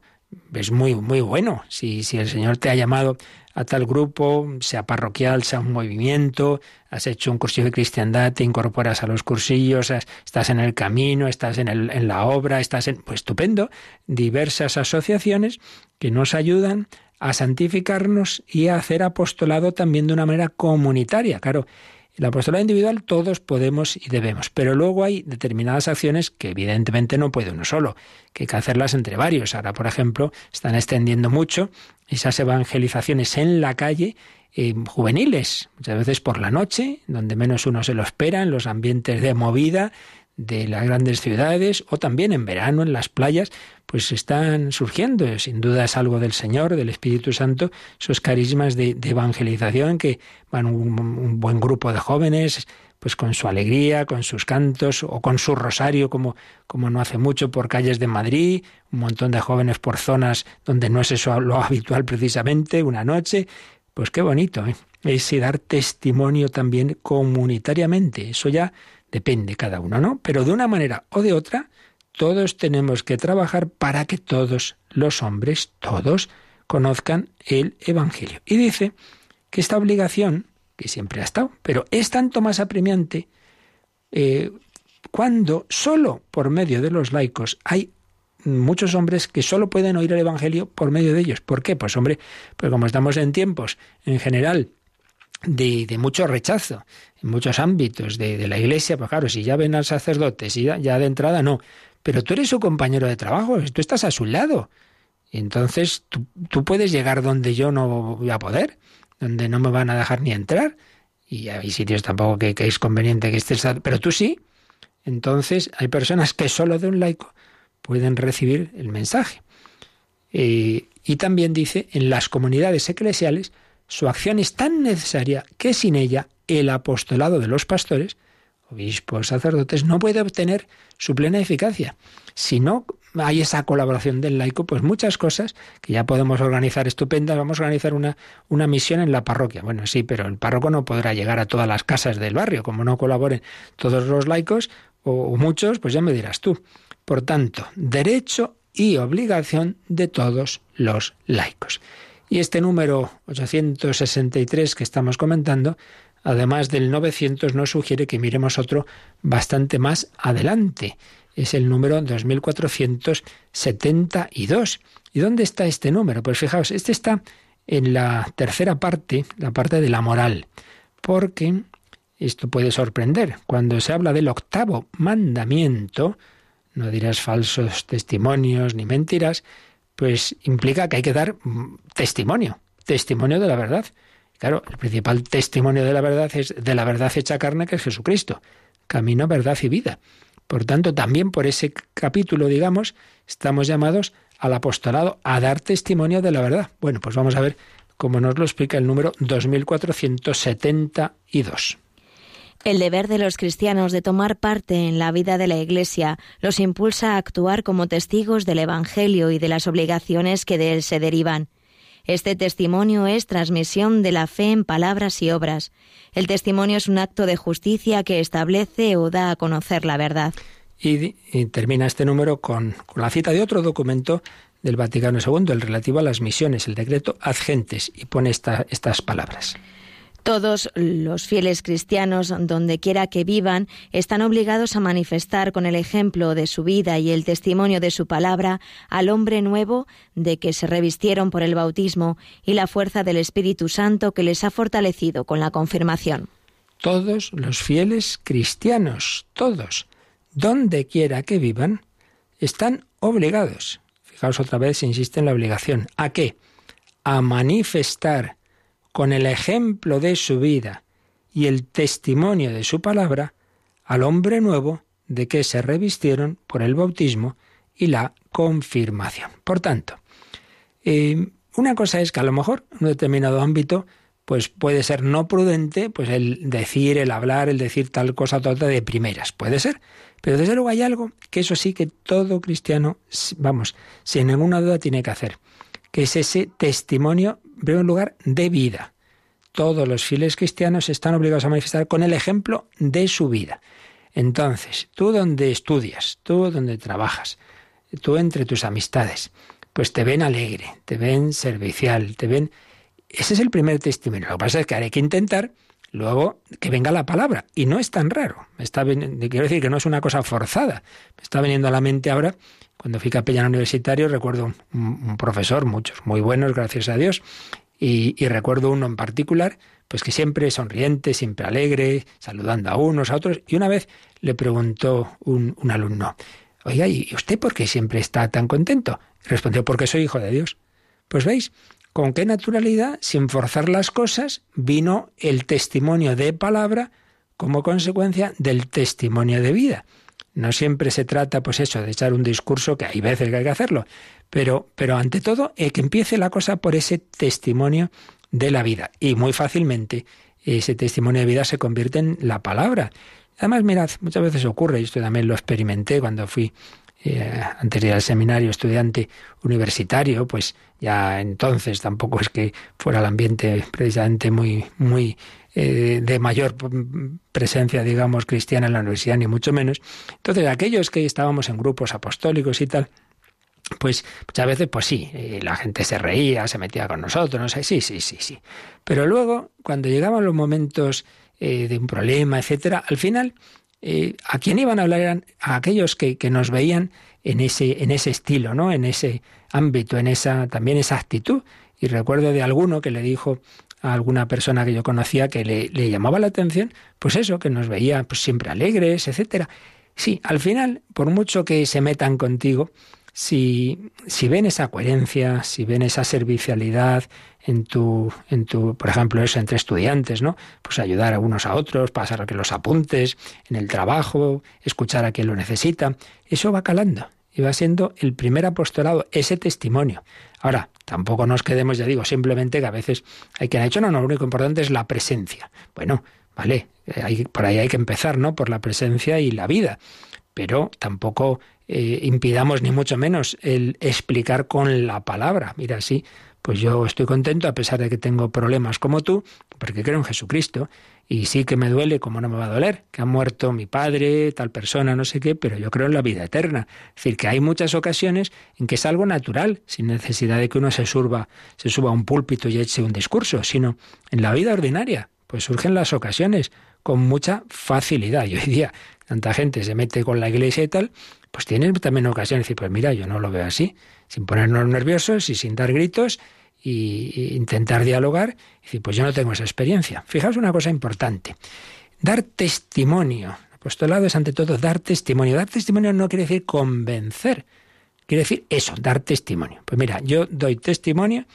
es muy, muy bueno. Si, si el Señor te ha llamado a tal grupo, sea parroquial, sea un movimiento, has hecho un cursillo de cristiandad, te incorporas a los cursillos, estás en el camino, estás en, el, en la obra, estás en... Pues estupendo, diversas asociaciones que nos ayudan a santificarnos y a hacer apostolado también de una manera comunitaria. Claro, el apostolado individual todos podemos y debemos, pero luego hay determinadas acciones que evidentemente no puede uno solo, que hay que hacerlas entre varios. Ahora, por ejemplo, están extendiendo mucho esas evangelizaciones en la calle eh, juveniles, muchas veces por la noche, donde menos uno se lo espera, en los ambientes de movida, de las grandes ciudades o también en verano en las playas, pues están surgiendo. Sin duda es algo del Señor, del Espíritu Santo, esos carismas de, evangelización que van un, buen grupo de jóvenes, pues con su alegría, con sus cantos o con su rosario, como, como no hace mucho por calles de Madrid, un montón de jóvenes por zonas donde no es eso lo habitual precisamente, una noche. Pues qué bonito, ¿eh? Es dar testimonio también comunitariamente. Eso ya Depende cada uno, ¿no? Pero de una manera o de otra, todos tenemos que trabajar para que todos los hombres, todos, conozcan el Evangelio. Y dice que esta obligación, que siempre ha estado, pero es tanto más apremiante eh, cuando solo por medio de los laicos hay muchos hombres que solo pueden oír el Evangelio por medio de ellos. ¿Por qué? Pues hombre, pues como estamos en tiempos en general de, de mucho rechazo en muchos ámbitos de, la iglesia, pues claro, si ya ven al sacerdote, si ya, ya de entrada no, pero tú eres su compañero de trabajo, tú estás a su lado. Entonces tú, tú puedes llegar donde yo no voy a poder, donde no me van a dejar ni entrar. Y hay sitios tampoco que, que es conveniente que estés, pero tú sí. Entonces hay personas que solo de un laico pueden recibir el mensaje. Eh, y también dice, en las comunidades eclesiales, su acción es tan necesaria que sin ella el apostolado de los pastores, obispos, sacerdotes, no puede obtener su plena eficacia. Si no hay esa colaboración del laico, pues muchas cosas que ya podemos organizar estupendas, vamos a organizar una, una misión en la parroquia. Bueno, sí, pero el párroco no podrá llegar a todas las casas del barrio, como no colaboren todos los laicos o muchos, pues ya me dirás tú. Por tanto, derecho y obligación de todos los laicos. Y este número 863 que estamos comentando, además del 900, nos sugiere que miremos otro bastante más adelante. Es el número 2472. ¿Y dónde está este número? Pues fijaos, este está en la tercera parte, la parte de la moral, porque esto puede sorprender. Cuando se habla del octavo mandamiento, no dirás falsos testimonios ni mentiras, pues implica que hay que dar mm, testimonio, testimonio de la verdad. Claro, el principal testimonio de la verdad es de la verdad hecha carne que es Jesucristo, camino, verdad y vida. Por tanto, también por ese capítulo, digamos, estamos llamados al apostolado a dar testimonio de la verdad. Bueno, pues vamos a ver cómo nos lo explica el número 2472. El deber de los cristianos de tomar parte en la vida de la Iglesia los impulsa a actuar como testigos del Evangelio y de las obligaciones que de él se derivan. Este testimonio es transmisión de la fe en palabras y obras. El testimonio es un acto de justicia que establece o da a conocer la verdad. Y, termina este número con, la cita de otro documento del Vaticano II, el relativo a las misiones, el decreto ad gentes, y pone estas palabras. Todos los fieles cristianos, donde quiera que vivan, están obligados a manifestar con el ejemplo de su vida y el testimonio de su palabra al hombre nuevo de que se revistieron por el bautismo y la fuerza del Espíritu Santo que les ha fortalecido con la confirmación. Todos los fieles cristianos, todos, donde quiera que vivan, están obligados. Fijaos otra vez, insiste en la obligación. ¿A qué? A manifestar con el ejemplo de su vida y el testimonio de su palabra, al hombre nuevo de que se revistieron por el bautismo y la confirmación. Por tanto, eh, una cosa es que a lo mejor en un determinado ámbito pues puede ser no prudente pues el decir, el hablar, el decir tal cosa toda de primeras, puede ser, pero desde luego hay algo que eso sí que todo cristiano, vamos, sin ninguna duda tiene que hacer, que es ese testimonio en primer lugar, de vida. Todos los fieles cristianos están obligados a manifestar con el ejemplo de su vida. Entonces, tú donde estudias, tú donde trabajas, tú entre tus amistades, pues te ven alegre, te ven servicial, te ven... Ese es el primer testimonio. Lo que pasa es que hay que intentar luego que venga la palabra. Y no es tan raro. está quiero decir que no es una cosa forzada. Me está viniendo a la mente ahora, cuando fui capellán universitario, recuerdo un, profesor, muchos, muy buenos, gracias a Dios, y, recuerdo uno en particular, pues que siempre sonriente, siempre alegre, saludando a unos, a otros. Y una vez le preguntó un, un alumno, oiga, ¿y usted por qué siempre está tan contento? Respondió, porque soy hijo de Dios. Pues veis, con qué naturalidad, sin forzar las cosas, vino el testimonio de palabra como consecuencia del testimonio de vida. No siempre se trata, pues eso, de echar un discurso, que hay veces que hay que hacerlo, pero, pero ante todo, eh, que empiece la cosa por ese testimonio de la vida. Y muy fácilmente ese testimonio de vida se convierte en la palabra. Además, mirad, muchas veces ocurre, y esto también lo experimenté cuando fui eh, antes de ir al seminario estudiante universitario, pues ya entonces tampoco es que fuera el ambiente precisamente muy, muy eh, de mayor presencia, digamos, cristiana en la universidad, ni mucho menos. Entonces, aquellos que estábamos en grupos apostólicos y tal, pues muchas veces, pues sí, eh, la gente se reía, se metía con nosotros, no sé, sí, sí, sí, sí. Pero luego, cuando llegaban los momentos eh, de un problema, etcétera, al final, eh, a quién iban a hablar eran a aquellos que, que, nos veían en ese, en ese estilo, ¿no? En ese ámbito, en esa, también esa actitud. Y recuerdo de alguno que le dijo a alguna persona que yo conocía que le, le llamaba la atención, pues eso, que nos veía pues, siempre alegres, etcétera. Sí, al final, por mucho que se metan contigo, si, si ven esa coherencia, si ven esa servicialidad en tu, en tu, por ejemplo, eso entre estudiantes, ¿no? Pues ayudar a unos a otros, pasar a que los apuntes, en el trabajo, escuchar a quien lo necesita, eso va calando y va siendo el primer apostolado, ese testimonio. Ahora, tampoco nos quedemos, ya digo, simplemente que a veces hay quien ha dicho, no, no, lo único importante es la presencia. Bueno, vale, hay, por ahí hay que empezar, ¿no? Por la presencia y la vida. Pero tampoco eh, impidamos ni mucho menos el explicar con la palabra. Mira, sí, pues yo estoy contento a pesar de que tengo problemas como tú, porque creo en Jesucristo. Y sí que me duele, como no me va a doler, que ha muerto mi padre, tal persona, no sé qué, pero yo creo en la vida eterna. Es decir, que hay muchas ocasiones en que es algo natural, sin necesidad de que uno se suba, se suba a un púlpito y eche un discurso, sino en la vida ordinaria. Pues surgen las ocasiones con mucha facilidad. Y hoy día tanta gente se mete con la iglesia y tal, pues tienes también ocasiones de decir, pues mira, yo no lo veo así, sin ponernos nerviosos y sin dar gritos y, intentar dialogar, y decir, pues yo no tengo esa experiencia. Fijaos una cosa importante, dar testimonio. Apostolado es ante todo dar testimonio. Dar testimonio no quiere decir convencer, quiere decir eso, dar testimonio. Pues mira, yo doy testimonio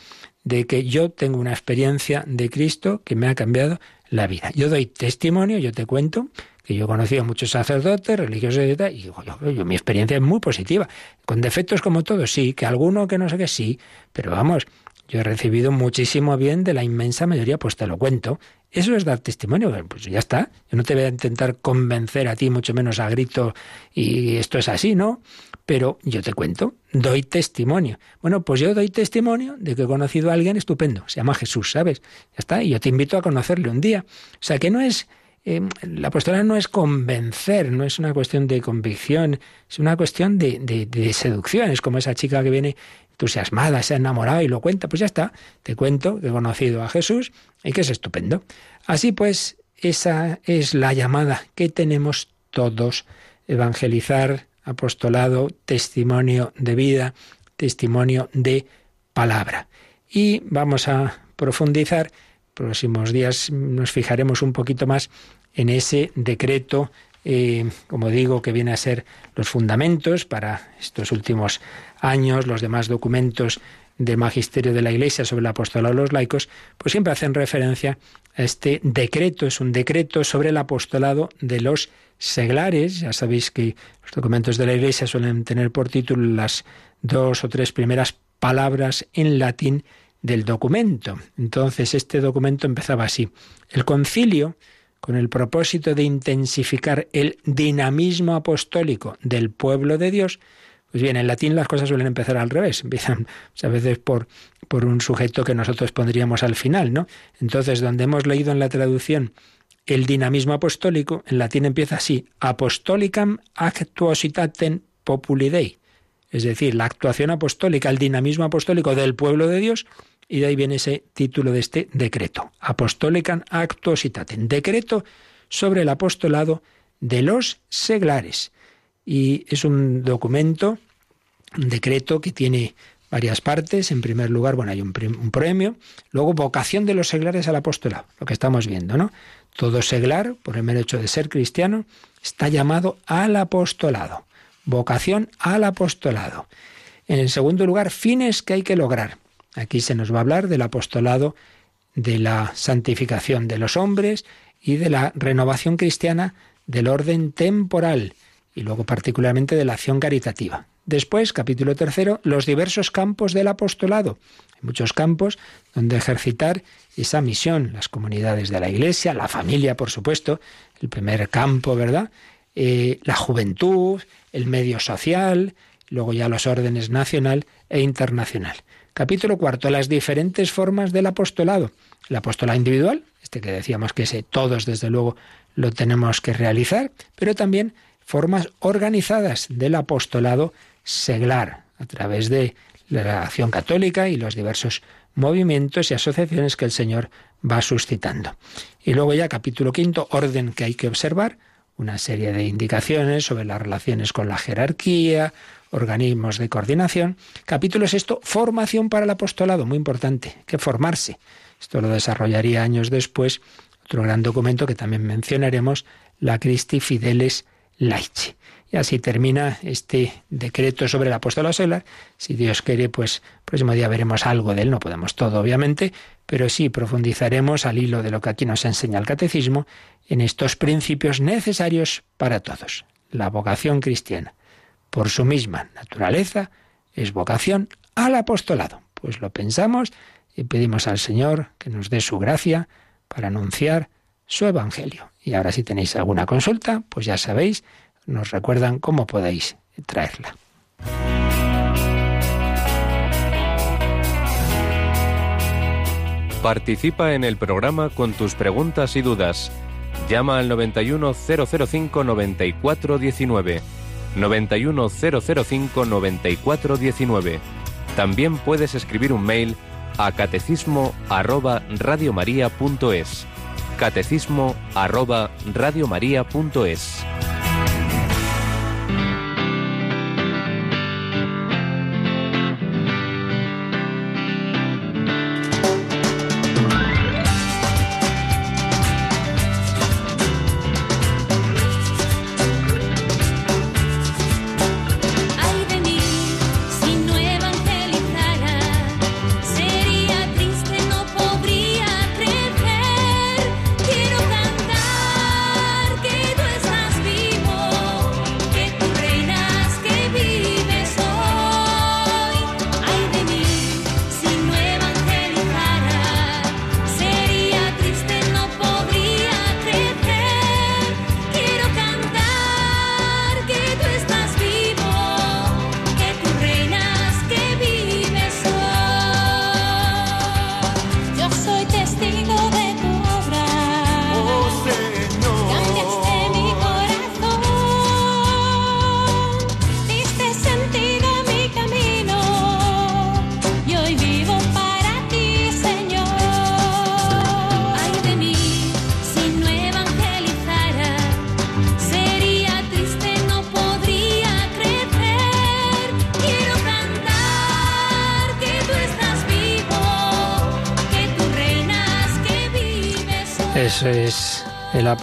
de que yo tengo una experiencia de Cristo que me ha cambiado la vida. Yo doy testimonio, yo te cuento que yo he conocido muchos sacerdotes, religiosos y tal, y mi experiencia es muy positiva. Con defectos como todos, sí, que alguno que no sé qué, sí, pero vamos, yo he recibido muchísimo bien de la inmensa mayoría, pues te lo cuento. Eso es dar testimonio, pues ya está. Yo no te voy a intentar convencer a ti, mucho menos a grito, y esto es así, ¿no? Pero yo te cuento, doy testimonio. Bueno, pues yo doy testimonio de que he conocido a alguien estupendo, se llama Jesús, ¿sabes? Ya está, y yo te invito a conocerle un día. O sea, que no es eh, la apostolado no es convencer, no es una cuestión de convicción, es una cuestión de, de, seducción. Es como esa chica que viene entusiasmada, se ha enamorado y lo cuenta, pues ya está, te cuento que he conocido a Jesús y que es estupendo. Así pues, esa es la llamada que tenemos todos, evangelizar, apostolado, testimonio de vida, testimonio de palabra. Y vamos a profundizar próximos días nos fijaremos un poquito más en ese decreto, eh, como digo, que viene a ser los fundamentos para estos últimos años, los demás documentos del magisterio de la Iglesia sobre el apostolado de los laicos, pues siempre hacen referencia a este decreto, es un decreto sobre el apostolado de los seglares. Ya sabéis que los documentos de la Iglesia suelen tener por título las dos o tres primeras palabras en latín del documento. Entonces, este documento empezaba así. El concilio, con el propósito de intensificar el dinamismo apostólico del pueblo de Dios, pues bien, en latín las cosas suelen empezar al revés, empiezan a veces por, por un sujeto que nosotros pondríamos al final, ¿no? Entonces, donde hemos leído en la traducción el dinamismo apostólico, en latín empieza así, apostolicam actuositatem populi Dei, es decir, la actuación apostólica, el dinamismo apostólico del pueblo de Dios, y de ahí viene ese título de este decreto, Apostolicam Actuositatem, decreto sobre el apostolado de los seglares. Y es un documento, un decreto que tiene varias partes. En primer lugar, bueno, hay un, premio. Luego, vocación de los seglares al apostolado, lo que estamos viendo, ¿no? Todo seglar, por el mero hecho de ser cristiano, está llamado al apostolado. Vocación al apostolado. En segundo lugar, fines que hay que lograr. Aquí se nos va a hablar del apostolado, de la santificación de los hombres y de la renovación cristiana del orden temporal y luego particularmente de la acción caritativa. Después, capítulo tercero, los diversos campos del apostolado. Hay muchos campos donde ejercitar esa misión, las comunidades de la Iglesia, la familia, por supuesto, el primer campo, ¿verdad? Eh, la juventud, el medio social, luego ya los órdenes nacional e internacional. Capítulo cuarto, las diferentes formas del apostolado. El apostolado individual, este que decíamos que ese todos desde luego lo tenemos que realizar, pero también formas organizadas del apostolado seglar a través de la acción católica y los diversos movimientos y asociaciones que el Señor va suscitando. Y luego ya capítulo quinto, orden que hay que observar, una serie de indicaciones sobre las relaciones con la jerarquía, organismos de coordinación. Capítulo sexto, formación para el apostolado, muy importante, que formarse. Esto lo desarrollaría años después otro gran documento que también mencionaremos, la Christi Fideles Laici. Así termina este decreto sobre el apostolado seglar. Si Dios quiere, pues próximo día veremos algo de él. No podemos todo, obviamente, pero sí profundizaremos al hilo de lo que aquí nos enseña el catecismo en estos principios necesarios para todos. La vocación cristiana, por su misma naturaleza, es vocación al apostolado. Pues lo pensamos y pedimos al Señor que nos dé su gracia para anunciar su Evangelio. Y ahora si tenéis alguna consulta, pues ya sabéis, nos recuerdan cómo podéis traerla. Participa en el programa con tus preguntas y dudas. Llama al 91005 9419. 91005 9419. También puedes escribir un mail a catecismo arroba.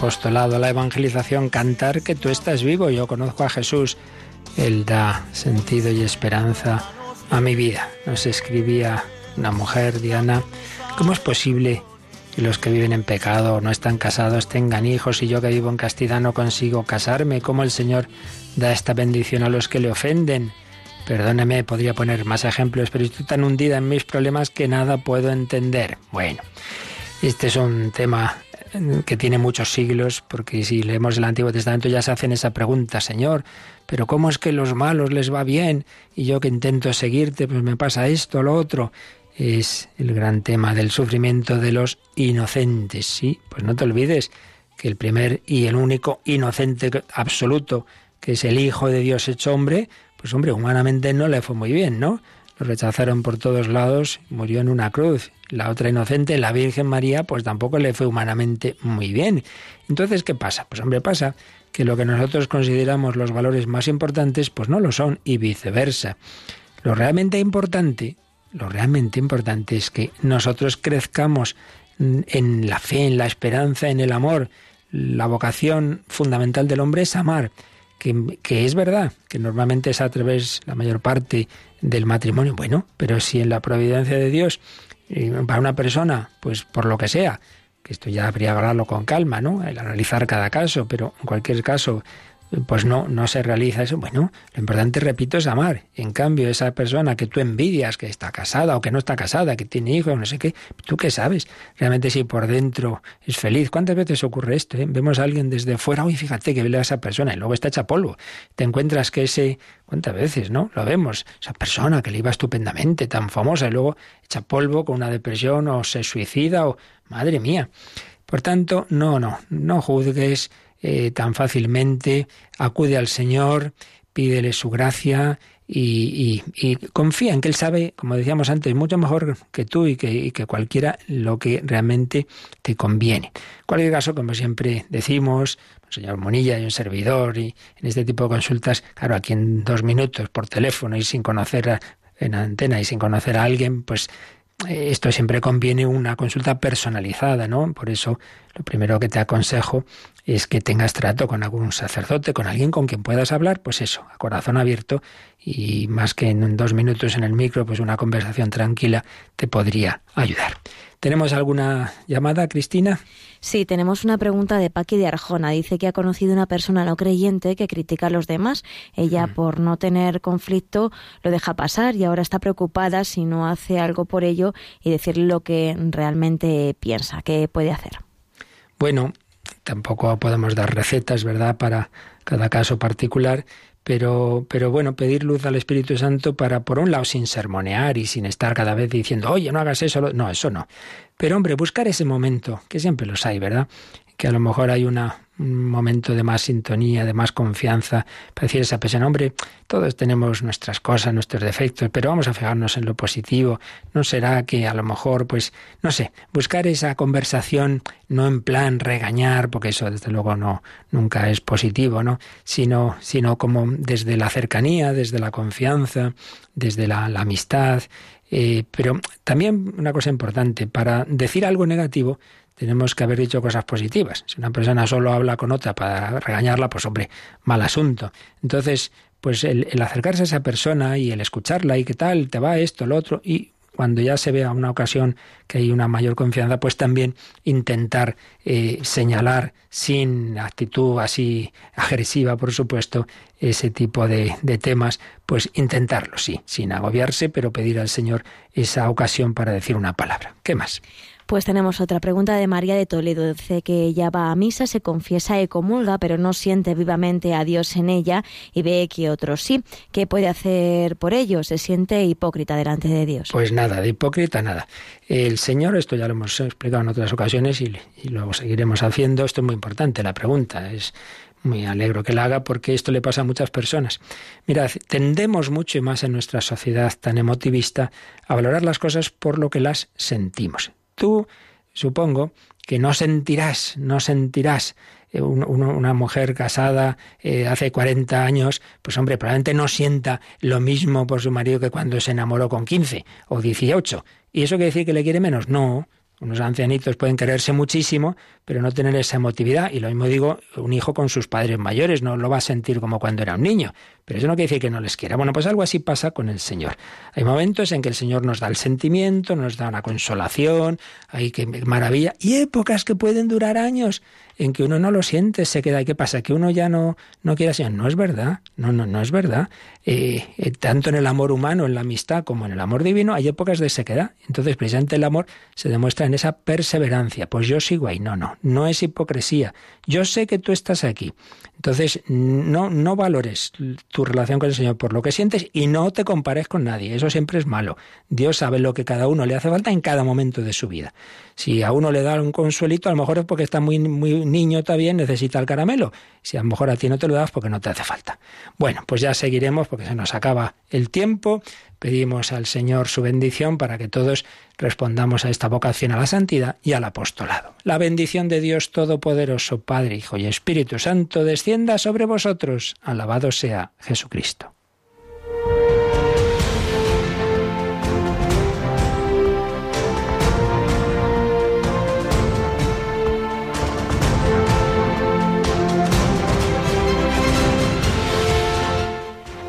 Apostolado, la evangelización, cantar que tú estás vivo. Yo conozco a Jesús. Él da sentido y esperanza a mi vida. Nos escribía una mujer, Diana, ¿cómo es posible que los que viven en pecado, no están casados, tengan hijos y yo que vivo en castidad no consigo casarme? ¿Cómo el Señor da esta bendición a los que le ofenden? Perdóneme, podría poner más ejemplos, pero estoy tan hundida en mis problemas que nada puedo entender. Bueno, este es un tema que tiene muchos siglos, porque si leemos el Antiguo Testamento ya se hacen esa pregunta, Señor, pero ¿cómo es que los malos les va bien y yo que intento seguirte, pues me pasa esto, lo otro? Es el gran tema del sufrimiento de los inocentes, ¿sí? Pues no te olvides que el primer y el único inocente absoluto, que es el Hijo de Dios hecho hombre, pues hombre, humanamente no le fue muy bien, ¿no? Lo rechazaron por todos lados, murió en una cruz. La otra inocente, la Virgen María, pues tampoco le fue humanamente muy bien. Entonces, ¿qué pasa? Pues hombre, pasa que lo que nosotros consideramos los valores más importantes, pues no lo son, y viceversa. Lo realmente importante, lo realmente importante es que nosotros crezcamos en la fe, en la esperanza, en el amor. La vocación fundamental del hombre es amar. Que, es verdad, que normalmente es a través, la mayor parte, del matrimonio. Bueno, pero si en la providencia de Dios, eh, para una persona, pues por lo que sea, que esto ya habría que hablarlo con calma, ¿no? El analizar cada caso, pero en cualquier caso, pues no, no se realiza eso. Bueno, lo importante, repito, es amar. En cambio, esa persona que tú envidias, que está casada o que no está casada, que tiene hijos, no sé qué, ¿tú qué sabes? Realmente si por dentro es feliz. ¿Cuántas veces ocurre esto? Eh? Vemos a alguien desde fuera, uy, fíjate que ve a esa persona y luego está hecha polvo. Te encuentras que ese, ¿cuántas veces, no? Lo vemos. Esa persona que le iba estupendamente, tan famosa, y luego echa polvo con una depresión o se suicida o, madre mía. Por tanto, no, no, no juzgues eh, tan fácilmente, acude al Señor, pídele su gracia y, confía en que Él sabe, como decíamos antes, mucho mejor que tú y que, cualquiera lo que realmente te conviene. En cualquier caso, como siempre decimos, señor Monilla y un servidor, y en este tipo de consultas, claro, aquí en dos minutos por teléfono y sin conocer a, en antena y sin conocer a alguien, pues eh, esto siempre conviene una consulta personalizada, ¿no? Por eso lo primero que te aconsejo es que tengas trato con algún sacerdote, con alguien con quien puedas hablar, pues eso, a corazón abierto y más que en dos minutos en el micro, pues una conversación tranquila te podría ayudar. ¿Tenemos alguna llamada, Cristina? Sí, tenemos una pregunta de Paqui de Arjona. Dice que ha conocido una persona no creyente que critica a los demás. Ella, mm. por no tener conflicto, lo deja pasar y ahora está preocupada si no hace algo por ello y decirle lo que realmente piensa. ¿Qué puede hacer? Bueno, tampoco podemos dar recetas, ¿verdad?, para cada caso particular, pero, pero bueno, pedir luz al Espíritu Santo para, por un lado, sin sermonear y sin estar cada vez diciendo, oye, no hagas eso. No, eso no. Pero hombre, buscar ese momento, que siempre los hay, ¿verdad? Que a lo mejor hay una, un momento de más sintonía, de más confianza, para decir esa persona, hombre, todos tenemos nuestras cosas, nuestros defectos, pero vamos a fijarnos en lo positivo. ¿No será que a lo mejor, pues, no sé, buscar esa conversación no en plan regañar, porque eso desde luego no, nunca es positivo, ¿no? Sino, sino como desde la cercanía, desde la confianza, desde la, amistad. Eh, pero también una cosa importante, para decir algo negativo, tenemos que haber dicho cosas positivas. Si una persona solo habla con otra para regañarla, pues hombre, mal asunto. Entonces, pues el, acercarse a esa persona y el escucharla y qué tal, te va esto, lo otro, y cuando ya se vea una ocasión que hay una mayor confianza, pues también intentar eh, señalar sin actitud así agresiva, por supuesto, ese tipo de, temas, pues intentarlo, sí, sin agobiarse, pero pedir al Señor esa ocasión para decir una palabra. ¿Qué más? Pues tenemos otra pregunta de María de Toledo. Dice que ella va a misa, se confiesa y comulga, pero no siente vivamente a Dios en ella y ve que otros sí. ¿Qué puede hacer por ello? Se siente hipócrita delante de Dios. Pues nada, de hipócrita nada. El Señor, esto ya lo hemos explicado en otras ocasiones y, y luego seguiremos haciendo. Esto es muy importante, la pregunta. Es muy alegro que la haga porque esto le pasa a muchas personas. Mirad, tendemos mucho y más en nuestra sociedad tan emotivista a valorar las cosas por lo que las sentimos. Tú, supongo, que no sentirás, no sentirás eh, una mujer casada eh, hace 40 años, pues hombre, probablemente no sienta lo mismo por su marido que cuando se enamoró con 15 o 18. ¿Y eso quiere decir que le quiere menos? No, unos ancianitos pueden quererse muchísimo, pero no tener esa emotividad. Y lo mismo digo, un hijo con sus padres mayores no lo va a sentir como cuando era un niño. Pero eso no quiere decir que no les quiera. Bueno, pues algo así pasa con el Señor. Hay momentos en que el Señor nos da el sentimiento, nos da una consolación, hay que maravilla, y épocas que pueden durar años en que uno no lo siente, se queda. ¿Y qué pasa? Que uno ya no, no quiere Señor. No es verdad, no, no, no es verdad. Eh, eh, tanto en el amor humano, en la amistad, como en el amor divino, hay épocas de sequedad. Entonces, precisamente el amor se demuestra en esa perseverancia. Pues yo sigo ahí. No, no, no es hipocresía. Yo sé que tú estás aquí. Entonces, no, no valores tu relación con el Señor por lo que sientes y no te compares con nadie. Eso siempre es malo. Dios sabe lo que cada uno le hace falta en cada momento de su vida. Si a uno le da un consuelito, a lo mejor es porque está muy, muy niño todavía, necesita el caramelo. Si a lo mejor a ti no te lo das porque no te hace falta. Bueno, pues ya seguiremos porque se nos acaba el tiempo. Pedimos al Señor su bendición para que todos respondamos a esta vocación a la santidad y al apostolado. La bendición de Dios Todopoderoso, Padre, Hijo y Espíritu Santo, descienda sobre vosotros. Alabado sea Jesucristo.